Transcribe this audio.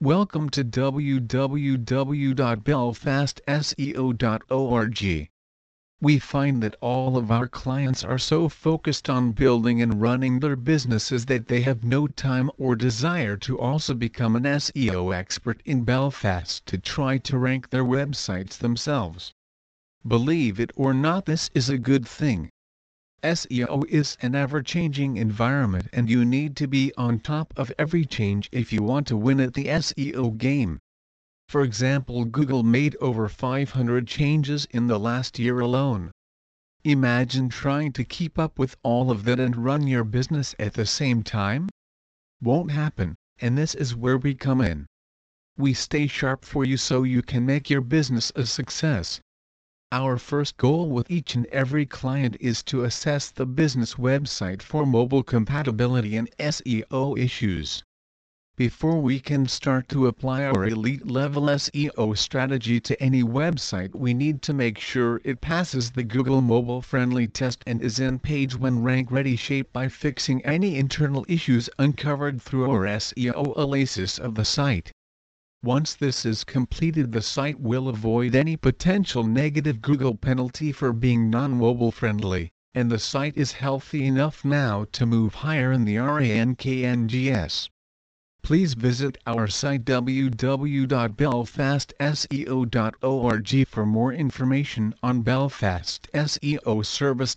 Welcome to www.belfastseo.org. We find that all of our clients are so focused on building and running their businesses that they have no time or desire to also become an SEO expert in Belfast to try to rank their websites themselves. Believe it or not this is a good thing. SEO is an ever-changing environment and you need to be on top of every change if you want to win at the SEO game. For example Google made over 500 changes in the last year alone. Imagine trying to keep up with all of that and run your business at the same time? Won't happen, and this is where we come in. We stay sharp for you so you can make your business a success. Our first goal with each and every client is to assess the business website for mobile compatibility and SEO issues. Before we can start to apply our elite level SEO strategy to any website we need to make sure it passes the Google mobile friendly test and is in page 1 rank ready shape by fixing any internal issues uncovered through our SEO analysis of the site. Once this is completed the site will avoid any potential negative Google penalty for being non-mobile friendly, and the site is healthy enough now to move higher in the RANKNGS. Please visit our site www.belfastseo.org for more information on Belfast SEO service